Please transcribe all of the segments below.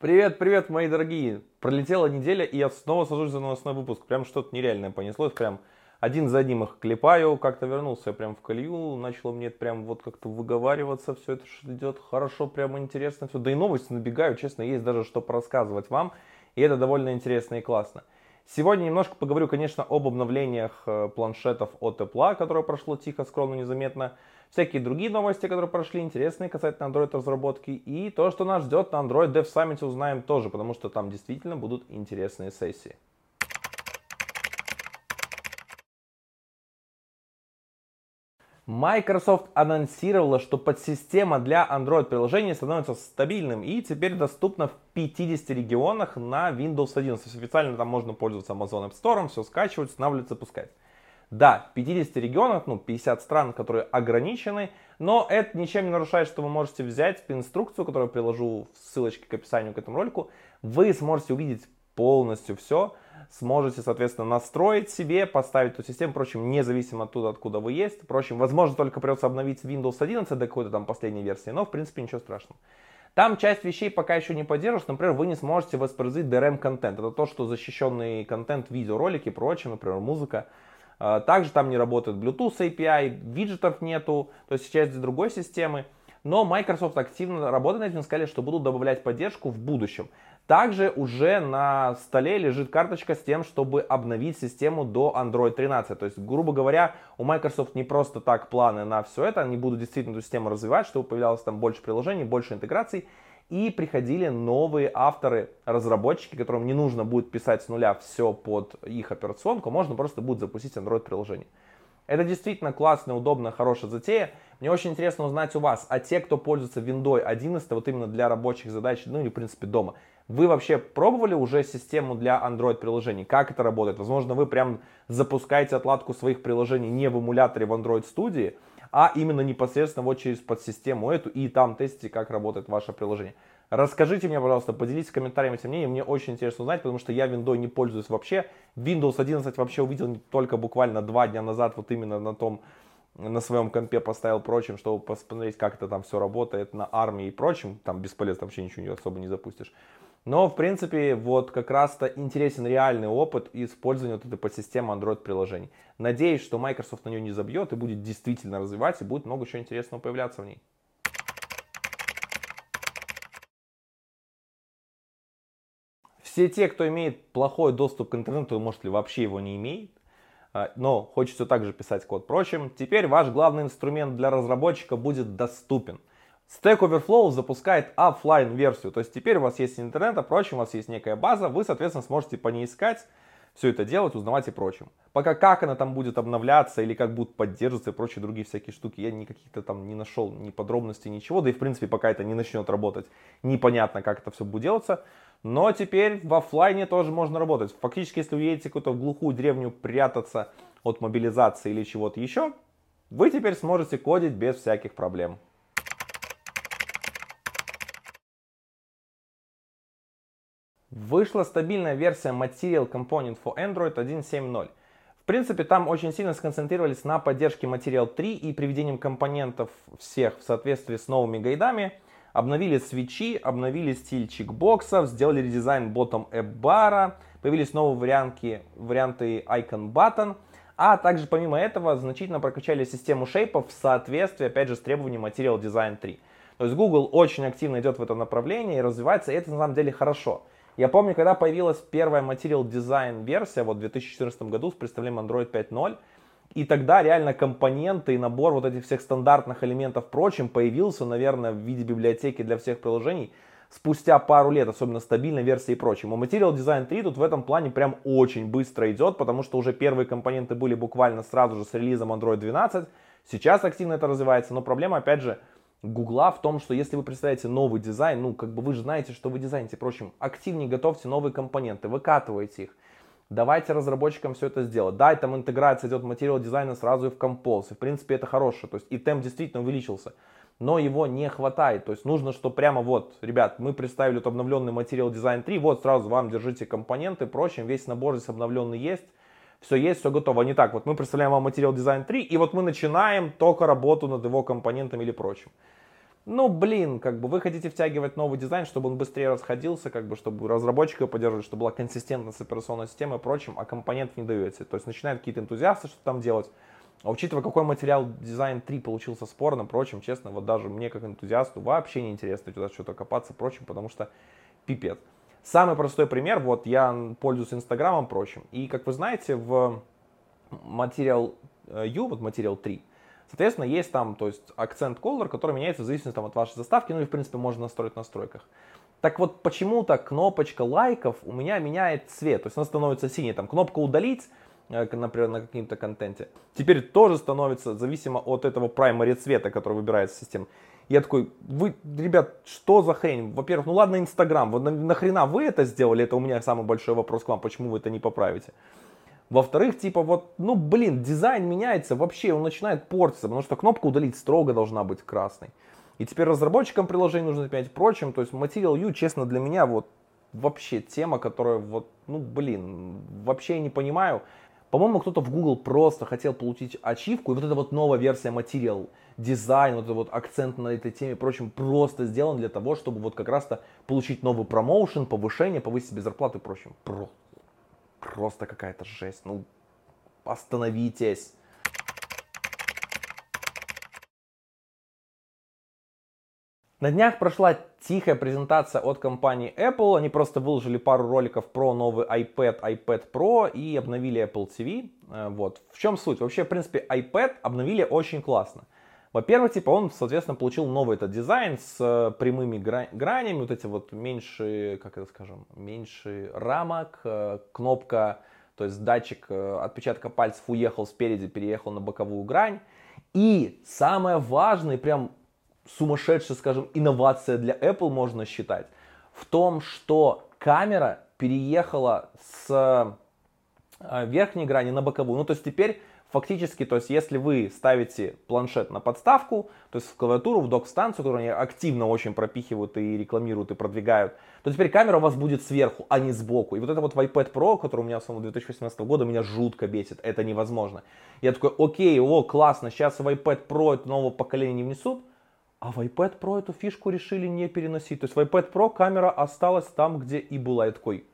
Привет, привет, мои дорогие. Пролетела неделя, и я снова сажусь за новостной выпуск. Прям что-то нереальное понеслось. Прям один за одним их клепаю. Как-то вернулся я прям в колью. Начало мне прям вот как-то выговариваться. Все это идет хорошо, прям интересно. Все. Да и новости набегают, честно, есть даже что порассказывать вам. И это довольно интересно и классно. Сегодня немножко поговорю, конечно, об обновлениях э, планшетов от Apple, которое прошло тихо, скромно, незаметно. Всякие другие новости, которые прошли, интересные касательно Android разработки. И то, что нас ждет на Android Dev Summit, узнаем тоже, потому что там действительно будут интересные сессии. Microsoft анонсировала, что подсистема для Android-приложений становится стабильным и теперь доступна в 50 регионах на Windows 11. Официально там можно пользоваться Amazon App Store, все скачивать, устанавливать, запускать. Да, в 50 регионах, ну 50 стран, которые ограничены, но это ничем не нарушает, что вы можете взять инструкцию, которую я приложу в ссылочке к описанию к этому ролику. Вы сможете увидеть полностью все, сможете, соответственно, настроить себе, поставить эту систему, впрочем, независимо оттуда, откуда вы есть. Впрочем, возможно, только придется обновить Windows 11 до какой-то там последней версии, но, в принципе, ничего страшного. Там часть вещей пока еще не поддерживается. Например, вы не сможете воспроизводить DRM-контент. Это то, что защищенный контент, видеоролики, прочее, например, музыка. А, также там не работает Bluetooth API, виджетов нету, то есть часть другой системы. Но Microsoft активно работает над этим, сказали, что будут добавлять поддержку в будущем. Также уже на столе лежит карточка с тем, чтобы обновить систему до Android 13. То есть, грубо говоря, у Microsoft не просто так планы на все это, они будут действительно эту систему развивать, чтобы появлялось там больше приложений, больше интеграций. И приходили новые авторы, разработчики, которым не нужно будет писать с нуля все под их операционку, можно просто будет запустить Android приложение. Это действительно классная, удобная, хорошая затея. Мне очень интересно узнать у вас, а те, кто пользуется Windows 11, вот именно для рабочих задач, ну или в принципе дома, вы вообще пробовали уже систему для Android приложений? Как это работает? Возможно, вы прям запускаете отладку своих приложений не в эмуляторе в Android Studio, а именно непосредственно вот через подсистему эту и там тестите, как работает ваше приложение. Расскажите мне, пожалуйста, поделитесь комментариями этим мнением, мне очень интересно узнать, потому что я Windows не пользуюсь вообще. Windows 11 вообще увидел только буквально два дня назад, вот именно на том, на своем компе поставил прочим, чтобы посмотреть, как это там все работает на армии и прочим. Там бесполезно, вообще ничего особо не запустишь. Но, в принципе, вот как раз-то интересен реальный опыт использования вот этой подсистемы Android приложений. Надеюсь, что Microsoft на нее не забьет и будет действительно развивать, и будет много еще интересного появляться в ней. Все те, кто имеет плохой доступ к интернету, может ли вообще его не имеет, а, но хочется также писать код. Впрочем, теперь ваш главный инструмент для разработчика будет доступен. Stack Overflow запускает офлайн версию, то есть теперь у вас есть интернет, а прочим, у вас есть некая база, вы, соответственно, сможете по ней искать, все это делать, узнавать и прочим. Пока как она там будет обновляться или как будут поддерживаться и прочие другие всякие штуки, я никаких-то там не нашел ни подробностей, ничего, да и в принципе пока это не начнет работать, непонятно как это все будет делаться. Но теперь в офлайне тоже можно работать. Фактически, если вы едете куда-то в глухую древнюю прятаться от мобилизации или чего-то еще, вы теперь сможете кодить без всяких проблем. Вышла стабильная версия Material Component for Android 1.7.0. В принципе, там очень сильно сконцентрировались на поддержке Material 3 и приведением компонентов всех в соответствии с новыми гайдами. Обновили свечи, обновили стиль чекбоксов, сделали редизайн ботом App появились новые варианты, варианты Icon Button, а также помимо этого значительно прокачали систему шейпов в соответствии, опять же, с требованием Material Design 3. То есть Google очень активно идет в этом направлении и развивается, и это на самом деле хорошо. Я помню, когда появилась первая Material Design версия, вот в 2014 году с представлением Android 5.0, и тогда реально компоненты и набор вот этих всех стандартных элементов прочим появился, наверное, в виде библиотеки для всех приложений спустя пару лет, особенно стабильной версии и прочим. А Material Design 3 тут в этом плане прям очень быстро идет, потому что уже первые компоненты были буквально сразу же с релизом Android 12. Сейчас активно это развивается, но проблема, опять же, Гугла в том, что если вы представляете новый дизайн, ну, как бы вы же знаете, что вы дизайните, впрочем, активнее готовьте новые компоненты, выкатывайте их. Давайте разработчикам все это сделать. Да, там интеграция идет материал дизайна сразу и в Compose. И, в принципе, это хорошее. То есть и темп действительно увеличился. Но его не хватает. То есть нужно, что прямо вот, ребят, мы представили вот обновленный материал дизайн 3. Вот сразу вам держите компоненты, прочим. Весь набор здесь обновленный есть. Все есть, все готово. Не так, вот мы представляем вам материал дизайн 3, и вот мы начинаем только работу над его компонентами или прочим. ну, блин, как бы вы хотите втягивать новый дизайн, чтобы он быстрее расходился, как бы, чтобы разработчика поддерживать, чтобы была консистентность операционной системы и прочим, а компонент не даете. То есть начинают какие-то энтузиасты что-то там делать. А учитывая, какой материал дизайн 3 получился спорным, прочим, честно, вот даже мне как энтузиасту вообще не интересно туда что-то копаться, прочим, потому что пипец. Самый простой пример, вот я пользуюсь Инстаграмом, прочим, и как вы знаете, в материал U, вот материал 3, Соответственно, есть там, то есть акцент color, который меняется в зависимости там, от вашей заставки, ну и в принципе можно настроить в настройках. Так вот, почему-то кнопочка лайков у меня меняет цвет, то есть она становится синей, там кнопка удалить, э, например, на каком-то контенте, теперь тоже становится зависимо от этого primary цвета, который выбирается система. Я такой, вы, ребят, что за хрень? Во-первых, ну ладно, Инстаграм, вот нахрена вы это сделали? Это у меня самый большой вопрос к вам, почему вы это не поправите? Во-вторых, типа вот, ну блин, дизайн меняется вообще, он начинает портиться, потому что кнопка удалить строго должна быть красной. И теперь разработчикам приложения нужно понять прочим, то есть Material U, честно, для меня вот вообще тема, которая вот, ну блин, вообще я не понимаю. По-моему, кто-то в Google просто хотел получить ачивку, и вот эта вот новая версия Material дизайн, вот этот вот акцент на этой теме прочим, просто сделан для того, чтобы вот как раз-то получить новый промоушен, повышение, повысить себе зарплату и прочим. Просто просто какая-то жесть. Ну, остановитесь. На днях прошла тихая презентация от компании Apple. Они просто выложили пару роликов про новый iPad, iPad Pro и обновили Apple TV. Э, вот. В чем суть? Вообще, в принципе, iPad обновили очень классно. Во-первых, типа он, соответственно, получил новый этот дизайн с э, прямыми гранями, вот эти вот меньше, как это скажем, меньше рамок, э, кнопка, то есть датчик отпечатка пальцев уехал спереди, переехал на боковую грань. И самое важное, прям сумасшедшая, скажем, инновация для Apple можно считать, в том, что камера переехала с верхней грани на боковую. Ну, то есть теперь Фактически, то есть если вы ставите планшет на подставку, то есть в клавиатуру, в док-станцию, которую они активно очень пропихивают и рекламируют и продвигают, то теперь камера у вас будет сверху, а не сбоку. И вот это вот в iPad Pro, который у меня в самом 2018 года, меня жутко бесит. Это невозможно. Я такой, окей, о, классно, сейчас в iPad Pro это нового поколения не внесут, а в iPad Pro эту фишку решили не переносить. То есть в iPad Pro камера осталась там, где и была. Я такой,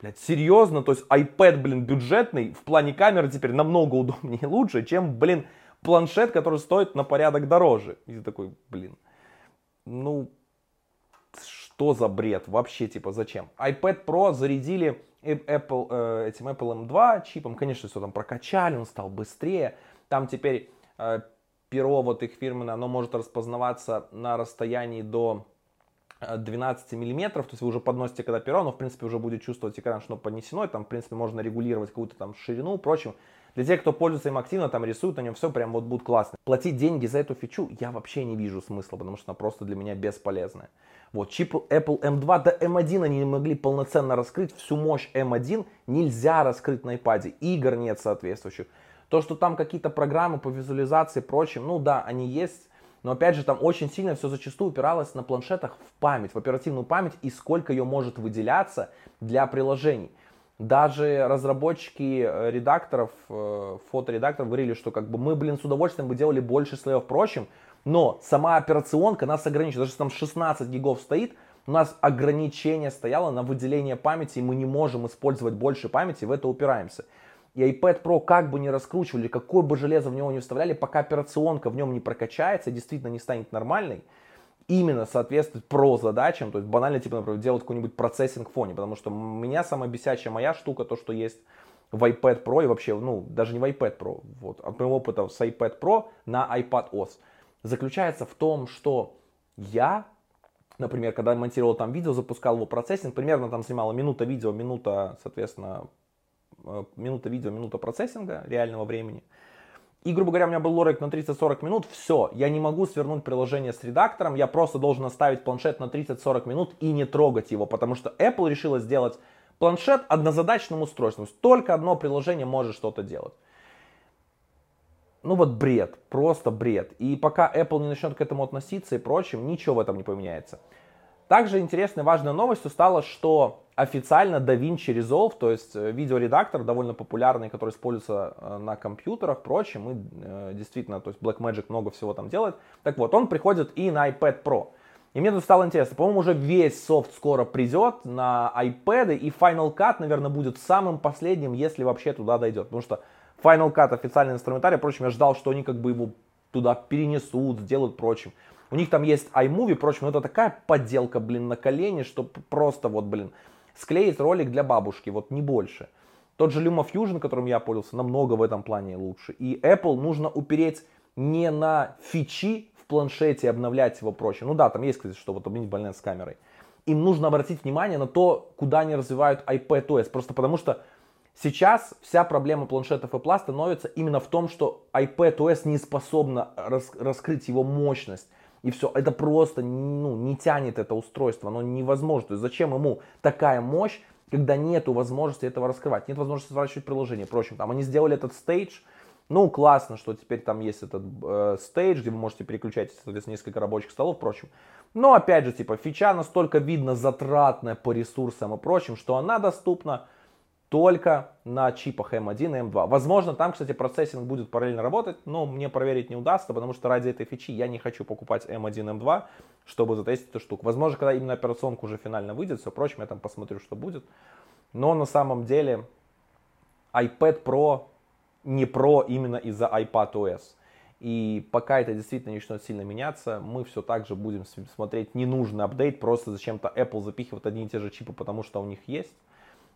Блядь, серьезно? То есть iPad, блин, бюджетный в плане камеры теперь намного удобнее и лучше, чем, блин, планшет, который стоит на порядок дороже. И ты такой, блин, ну, что за бред? Вообще, типа, зачем? iPad Pro зарядили Apple, э, этим Apple M2 чипом. Конечно, все там прокачали, он стал быстрее. Там теперь э, перо вот их фирменное, оно может распознаваться на расстоянии до 12 миллиметров, то есть вы уже подносите когда перо, но в принципе уже будет чувствовать экран, что поднесено, и там в принципе можно регулировать какую-то там ширину, прочим. Для тех, кто пользуется им активно, там рисуют на нем все прям вот будет классно. Платить деньги за эту фичу я вообще не вижу смысла, потому что она просто для меня бесполезная. Вот, чип Apple M2 до M1 они не могли полноценно раскрыть, всю мощь M1 нельзя раскрыть на iPad, игр нет соответствующих. То, что там какие-то программы по визуализации и прочим, ну да, они есть, но опять же, там очень сильно все зачастую упиралось на планшетах в память, в оперативную память и сколько ее может выделяться для приложений. Даже разработчики э, редакторов, э, фоторедакторов говорили, что как бы мы, блин, с удовольствием бы делали больше слоев впрочем, но сама операционка нас ограничивает. Даже если там 16 гигов стоит, у нас ограничение стояло на выделение памяти, и мы не можем использовать больше памяти, в это упираемся. И iPad Pro как бы не раскручивали, какое бы железо в него не вставляли, пока операционка в нем не прокачается, действительно не станет нормальной, именно соответствует про задачам, то есть банально, типа, например, делать какой-нибудь процессинг в фоне, потому что меня самая бесячая моя штука, то, что есть в iPad Pro и вообще, ну, даже не в iPad Pro, вот, от моего опыта с iPad Pro на iPad OS, заключается в том, что я, например, когда монтировал там видео, запускал его процессинг, примерно там снимала минута видео, минута, соответственно, минута видео, минута процессинга реального времени. И, грубо говоря, у меня был лорик на 30-40 минут, все, я не могу свернуть приложение с редактором, я просто должен оставить планшет на 30-40 минут и не трогать его, потому что Apple решила сделать планшет однозадачным устройством. Только одно приложение может что-то делать. Ну вот бред, просто бред. И пока Apple не начнет к этому относиться и прочим, ничего в этом не поменяется. Также интересной важной новостью стало, что официально DaVinci Resolve, то есть э, видеоредактор довольно популярный, который используется э, на компьютерах, прочим, и э, действительно, то есть Blackmagic много всего там делает. Так вот, он приходит и на iPad Pro. И мне тут стало интересно, по-моему, уже весь софт скоро придет на iPad, и Final Cut, наверное, будет самым последним, если вообще туда дойдет. Потому что Final Cut официальный инструментарий, впрочем, я ждал, что они как бы его туда перенесут, сделают прочим. У них там есть iMovie, прочим, но это такая подделка, блин, на колени, что просто вот, блин, склеить ролик для бабушки, вот не больше. Тот же LumaFusion, которым я пользовался, намного в этом плане лучше. И Apple нужно упереть не на фичи планшете, обновлять его проще. Ну да, там есть, кстати, что вот обменить баланс с камерой. Им нужно обратить внимание на то, куда они развивают iPadOS. Просто потому что сейчас вся проблема планшетов Apple становится именно в том, что iPadOS не способна рас, раскрыть его мощность. И все, это просто ну, не тянет это устройство, оно невозможно. То есть зачем ему такая мощь, когда нет возможности этого раскрывать, нет возможности сворачивать приложение. Впрочем, там они сделали этот стейдж, ну, классно, что теперь там есть этот э, стейдж, где вы можете переключать, соответственно, несколько рабочих столов, впрочем. Но, опять же, типа, фича настолько видно затратная по ресурсам и прочим, что она доступна только на чипах M1 и M2. Возможно, там, кстати, процессинг будет параллельно работать, но мне проверить не удастся, потому что ради этой фичи я не хочу покупать M1, M2, чтобы затестить эту штуку. Возможно, когда именно операционка уже финально выйдет, все прочим, я там посмотрю, что будет. Но на самом деле iPad Pro не про именно из-за iPadOS. И пока это действительно не начнет сильно меняться, мы все так же будем смотреть ненужный апдейт, просто зачем-то Apple запихивает одни и те же чипы, потому что у них есть,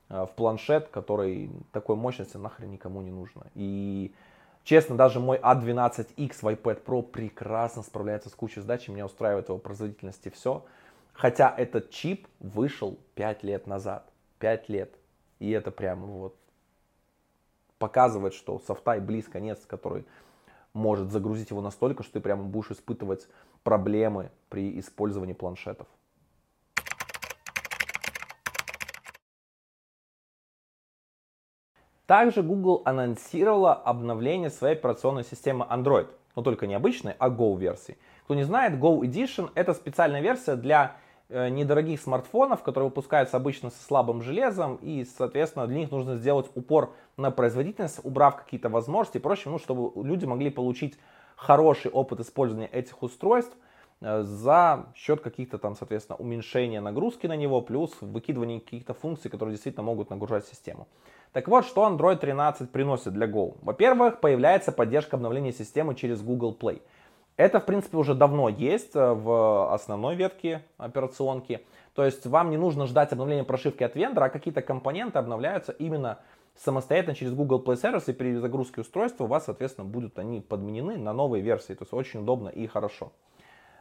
в планшет, который такой мощности нахрен никому не нужно. И честно, даже мой A12X в iPad Pro прекрасно справляется с кучей задач, и меня устраивает его производительность и все. Хотя этот чип вышел 5 лет назад. 5 лет. И это прямо вот показывает, что софта и близ конец, который может загрузить его настолько, что ты прямо будешь испытывать проблемы при использовании планшетов. Также Google анонсировала обновление своей операционной системы Android. Но только не обычной, а Go версии. Кто не знает, Go Edition это специальная версия для Э, недорогих смартфонов, которые выпускаются обычно со слабым железом, и, соответственно, для них нужно сделать упор на производительность, убрав какие-то возможности и прочее, ну, чтобы люди могли получить хороший опыт использования этих устройств э, за счет каких-то там, соответственно, уменьшения нагрузки на него, плюс выкидывания каких-то функций, которые действительно могут нагружать систему. Так вот, что Android 13 приносит для Go? Во-первых, появляется поддержка обновления системы через Google Play – это, в принципе, уже давно есть э, в основной ветке операционки. То есть вам не нужно ждать обновления прошивки от вендора, а какие-то компоненты обновляются именно самостоятельно через Google Play Service, и при загрузке устройства у вас, соответственно, будут они подменены на новые версии. То есть очень удобно и хорошо.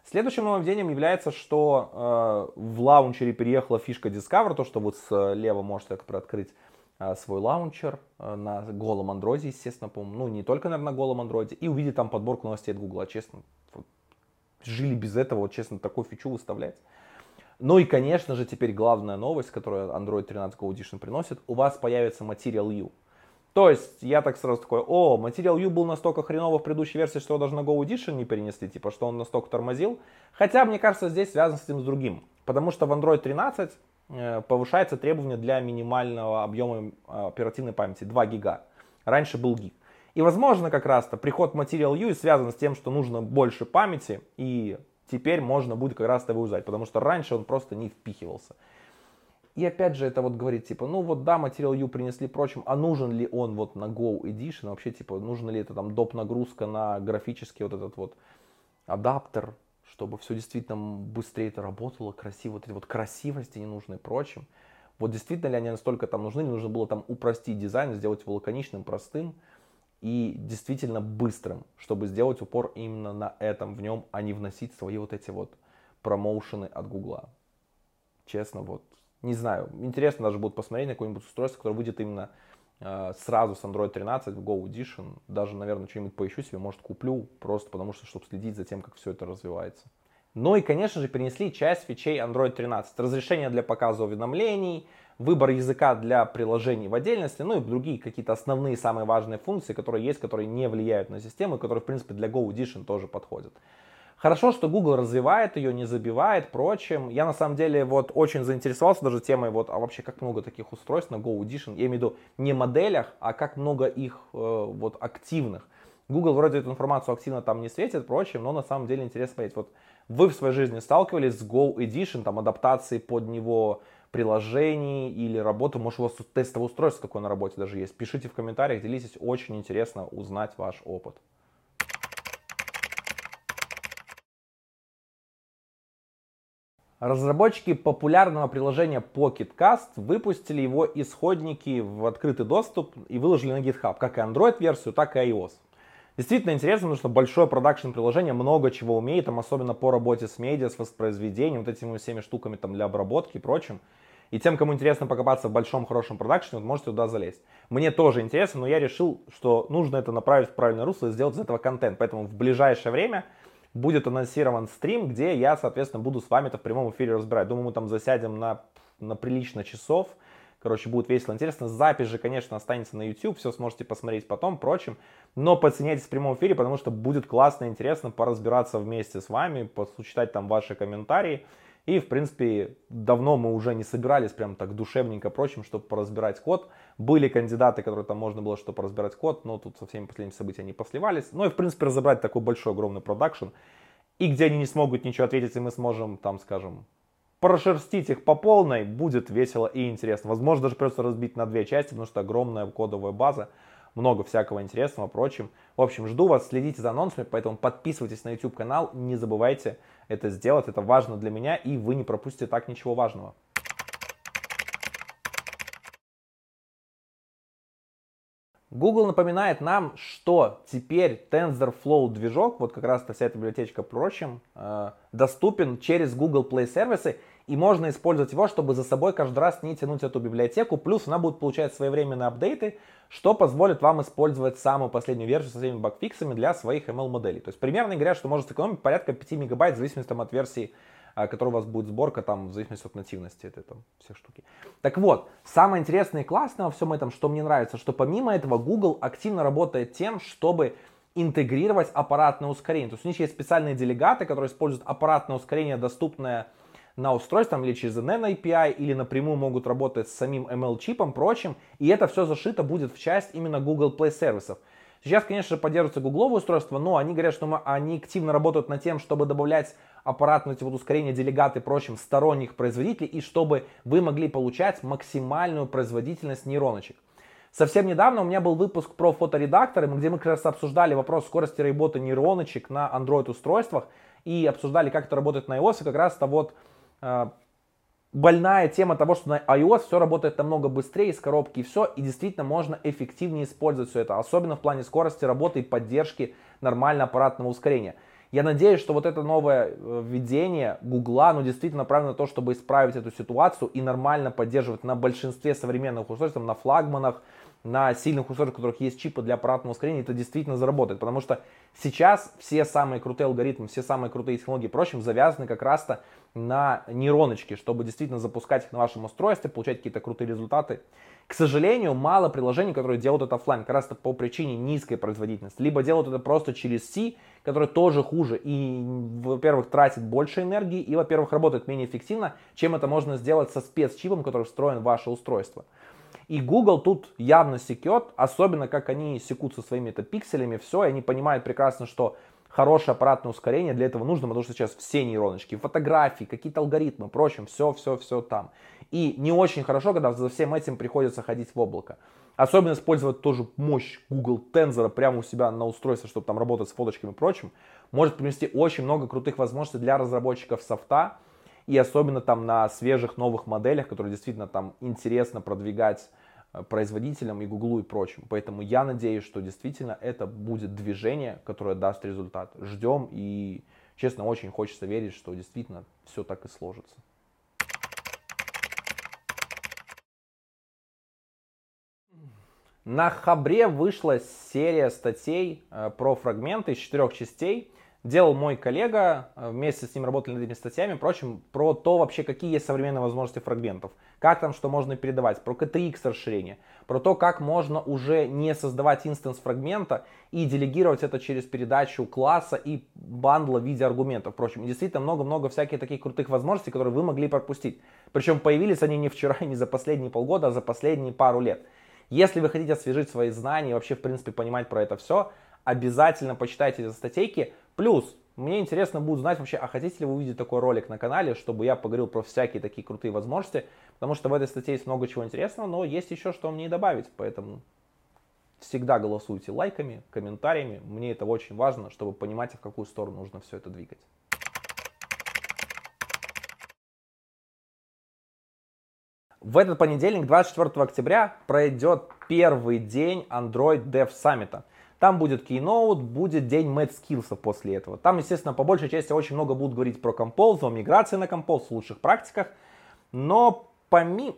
Следующим нововведением является, что э, в лаунчере переехала фишка Discover, то, что вот слева можете открыть Э, свой лаунчер э, на голом андроиде, естественно, по-моему, ну, не только, наверное, на голом андроиде, и увидеть там подборку новостей от Гугла, честно. Жили без этого, вот, честно, такую фичу выставлять. Ну и, конечно же, теперь главная новость, которую Android 13 Go Edition приносит, у вас появится Material U. То есть, я так сразу такой, о, Material U был настолько хреново в предыдущей версии, что его даже на Go Edition не перенесли, типа, что он настолько тормозил. Хотя, мне кажется, здесь связано с этим с другим. Потому что в Android 13 Э, повышается требование для минимального объема э, оперативной памяти 2 гига. Раньше был гиг. И возможно как раз-то приход Material U связан с тем, что нужно больше памяти, и теперь можно будет как раз-то его узнать, потому что раньше он просто не впихивался. И опять же это вот говорит, типа, ну вот да, Material U принесли прочим, а нужен ли он вот на Go Edition, вообще, типа, нужна ли это там доп. нагрузка на графический вот этот вот адаптер, чтобы все действительно быстрее это работало, красиво, вот эти вот красивости ненужные прочим. Вот действительно ли они настолько там нужны, не нужно было там упростить дизайн, сделать его лаконичным, простым и действительно быстрым, чтобы сделать упор именно на этом в нем, а не вносить свои вот эти вот промоушены от Гугла. Честно, вот, не знаю, интересно даже будет посмотреть на какое-нибудь устройство, которое выйдет именно сразу с Android 13 в Go Edition. Даже, наверное, что-нибудь поищу себе, может, куплю, просто потому что, чтобы следить за тем, как все это развивается. Ну и, конечно же, перенесли часть фичей Android 13. Разрешение для показа уведомлений, выбор языка для приложений в отдельности, ну и другие какие-то основные, самые важные функции, которые есть, которые не влияют на систему, которые, в принципе, для Go Edition тоже подходят. Хорошо, что Google развивает ее, не забивает, прочим. Я на самом деле вот очень заинтересовался даже темой, вот, а вообще как много таких устройств на Go Edition, я имею в виду не моделях, а как много их э, вот активных. Google вроде эту информацию активно там не светит, прочим, но на самом деле интересно понять, вот вы в своей жизни сталкивались с Go Edition, там адаптацией под него приложений или работы, может у вас тут тестовое устройство какое на работе даже есть. Пишите в комментариях, делитесь, очень интересно узнать ваш опыт. Разработчики популярного приложения Pocket Cast выпустили его исходники в открытый доступ и выложили на GitHub, как и Android-версию, так и iOS. Действительно интересно, потому что большое продакшн приложение много чего умеет, там особенно по работе с медиа, с воспроизведением, вот этими всеми штуками там для обработки и прочим. И тем, кому интересно покопаться в большом хорошем продакшене, вот можете туда залезть. Мне тоже интересно, но я решил, что нужно это направить в правильное русло и сделать из этого контент. Поэтому в ближайшее время будет анонсирован стрим, где я, соответственно, буду с вами это в прямом эфире разбирать. Думаю, мы там засядем на, на прилично часов. Короче, будет весело, интересно. Запись же, конечно, останется на YouTube, все сможете посмотреть потом, прочим. Но подсоединяйтесь в прямом эфире, потому что будет классно и интересно поразбираться вместе с вами, почитать там ваши комментарии. И, в принципе, давно мы уже не собирались прям так душевненько, прочим, чтобы поразбирать код. Были кандидаты, которые там можно было, чтобы поразбирать код, но тут со всеми последними событиями они посливались. Ну и, в принципе, разобрать такой большой, огромный продакшн. И где они не смогут ничего ответить, и мы сможем, там, скажем, прошерстить их по полной, будет весело и интересно. Возможно, даже придется разбить на две части, потому что огромная кодовая база много всякого интересного, прочим. В общем, жду вас, следите за анонсами, поэтому подписывайтесь на YouTube канал, не забывайте это сделать, это важно для меня, и вы не пропустите так ничего важного. Google напоминает нам, что теперь TensorFlow движок, вот как раз вся эта библиотечка, прочим, э, доступен через Google Play сервисы, и можно использовать его, чтобы за собой каждый раз не тянуть эту библиотеку, плюс она будет получать своевременные апдейты, что позволит вам использовать самую последнюю версию со всеми багфиксами для своих ML-моделей. То есть примерно говоря, что может сэкономить порядка 5 мегабайт в зависимости от версии а, которая у вас будет сборка там в зависимости от нативности этой там все штуки. Так вот, самое интересное и классное во всем этом, что мне нравится, что помимо этого Google активно работает тем, чтобы интегрировать аппаратное ускорение. То есть у них есть специальные делегаты, которые используют аппаратное ускорение, доступное на устройстве или через NN API, или напрямую могут работать с самим ML-чипом, прочим, и это все зашито будет в часть именно Google Play сервисов. Сейчас, конечно, поддерживаются гугловые устройства, но они говорят, что мы, они активно работают над тем, чтобы добавлять аппаратные эти вот ускорения, делегаты и прочим сторонних производителей, и чтобы вы могли получать максимальную производительность нейроночек. Совсем недавно у меня был выпуск про фоторедакторы, где мы как раз обсуждали вопрос скорости работы нейроночек на Android устройствах и обсуждали, как это работает на iOS, и как раз-то вот э, больная тема того, что на iOS все работает намного быстрее из коробки и все, и действительно можно эффективнее использовать все это, особенно в плане скорости работы и поддержки нормального аппаратного ускорения. Я надеюсь, что вот это новое э, введение Гугла, ну, действительно направлено на то, чтобы исправить эту ситуацию и нормально поддерживать на большинстве современных устройств, на флагманах, на сильных устройствах, у которых есть чипы для аппаратного ускорения, это действительно заработает. Потому что сейчас все самые крутые алгоритмы, все самые крутые технологии, прочим, завязаны как раз-то на нейроночки, чтобы действительно запускать их на вашем устройстве, получать какие-то крутые результаты. К сожалению, мало приложений, которые делают это офлайн, как раз по причине низкой производительности. Либо делают это просто через C, который тоже хуже и, во-первых, тратит больше энергии, и, во-первых, работает менее эффективно, чем это можно сделать со спецчипом, который встроен в ваше устройство. И Google тут явно секет, особенно как они секут со своими это пикселями, все, и они понимают прекрасно, что хорошее аппаратное ускорение для этого нужно, потому что сейчас все нейроночки, фотографии, какие-то алгоритмы, прочим, все, все, все там. И не очень хорошо, когда за всем этим приходится ходить в облако. Особенно использовать тоже мощь Google Tensor прямо у себя на устройстве, чтобы там работать с фоточками и прочим, может принести очень много крутых возможностей для разработчиков софта, и особенно там на свежих новых моделях, которые действительно там интересно продвигать производителям и Гуглу и прочим. Поэтому я надеюсь, что действительно это будет движение, которое даст результат. Ждем и, честно, очень хочется верить, что действительно все так и сложится. На Хабре вышла серия статей э, про фрагменты из четырех частей, делал мой коллега, э, вместе с ним работали над этими статьями, впрочем, про то вообще, какие есть современные возможности фрагментов, как там что можно передавать, про KTX расширение, про то, как можно уже не создавать инстанс фрагмента и делегировать это через передачу класса и бандла в виде аргументов. Впрочем, действительно много-много всяких таких крутых возможностей, которые вы могли пропустить. Причем появились они не вчера, не за последние полгода, а за последние пару лет. Если вы хотите освежить свои знания и вообще, в принципе, понимать про это все, обязательно почитайте эти статейки. Плюс, мне интересно будет знать вообще, а хотите ли вы увидеть такой ролик на канале, чтобы я поговорил про всякие такие крутые возможности, потому что в этой статье есть много чего интересного, но есть еще что мне добавить, поэтому всегда голосуйте лайками, комментариями, мне это очень важно, чтобы понимать, в какую сторону нужно все это двигать. В этот понедельник, 24 октября, пройдет первый день Android Dev Summit. Там будет Keynote, будет день Mad Skills после этого. Там, естественно, по большей части очень много будут говорить про Compose, о миграции на Compose, лучших практиках. Но помимо,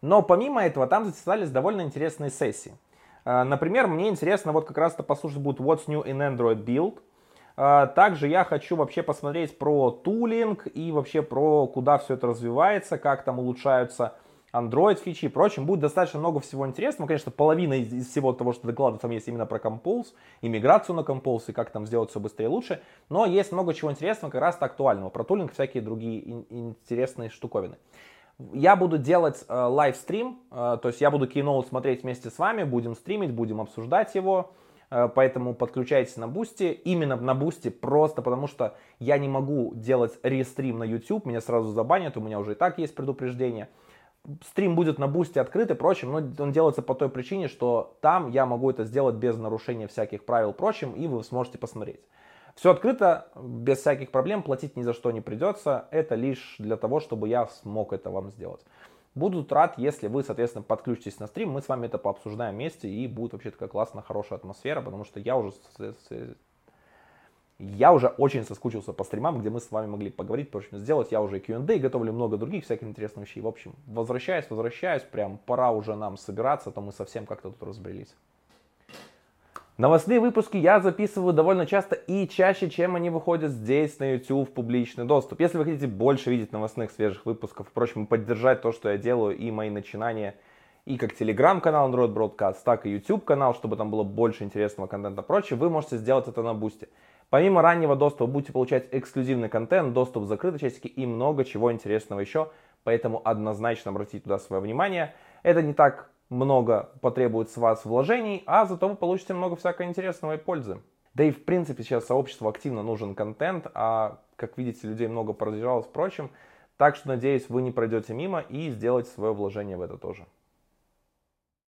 но помимо этого там затесались довольно интересные сессии. А, например, мне интересно вот как раз-то послушать будет What's New in Android Build. А, также я хочу вообще посмотреть про тулинг и вообще про куда все это развивается, как там улучшаются Android фичи и прочим. Будет достаточно много всего интересного. Конечно, половина из, из всего того, что доклада там есть именно про Compose, и миграцию на Compose, и как там сделать все быстрее и лучше. Но есть много чего интересного, как раз актуального. Про tooling, всякие другие ин- интересные штуковины. Я буду делать э, livestream, э, то есть я буду Keynote смотреть вместе с вами, будем стримить, будем обсуждать его. Э, поэтому подключайтесь на Бусти, именно на Бусти, просто потому что я не могу делать restream на YouTube, меня сразу забанят, у меня уже и так есть предупреждение стрим будет на бусте открыт и прочим, но он делается по той причине, что там я могу это сделать без нарушения всяких правил и прочим, и вы сможете посмотреть. Все открыто, без всяких проблем, платить ни за что не придется. Это лишь для того, чтобы я смог это вам сделать. Буду рад, если вы, соответственно, подключитесь на стрим, мы с вами это пообсуждаем вместе, и будет вообще такая классная, хорошая атмосфера, потому что я уже я уже очень соскучился по стримам, где мы с вами могли поговорить, общем, сделать. Я уже Q&A, готовлю много других всяких интересных вещей. В общем, возвращаюсь, возвращаюсь, прям пора уже нам собираться, а то мы совсем как-то тут разбрелись. Новостные выпуски я записываю довольно часто и чаще, чем они выходят здесь на YouTube в публичный доступ. Если вы хотите больше видеть новостных свежих выпусков, впрочем, поддержать то, что я делаю и мои начинания, и как телеграм-канал Android Broadcast, так и YouTube канал, чтобы там было больше интересного контента и прочее, вы можете сделать это на бусте. Помимо раннего доступа будете получать эксклюзивный контент, доступ в закрытые часики и много чего интересного еще. Поэтому однозначно обратите туда свое внимание. Это не так много потребует с вас вложений, а зато вы получите много всякого интересного и пользы. Да и в принципе сейчас сообществу активно нужен контент, а как видите людей много продвигалось впрочем. Так что надеюсь вы не пройдете мимо и сделаете свое вложение в это тоже.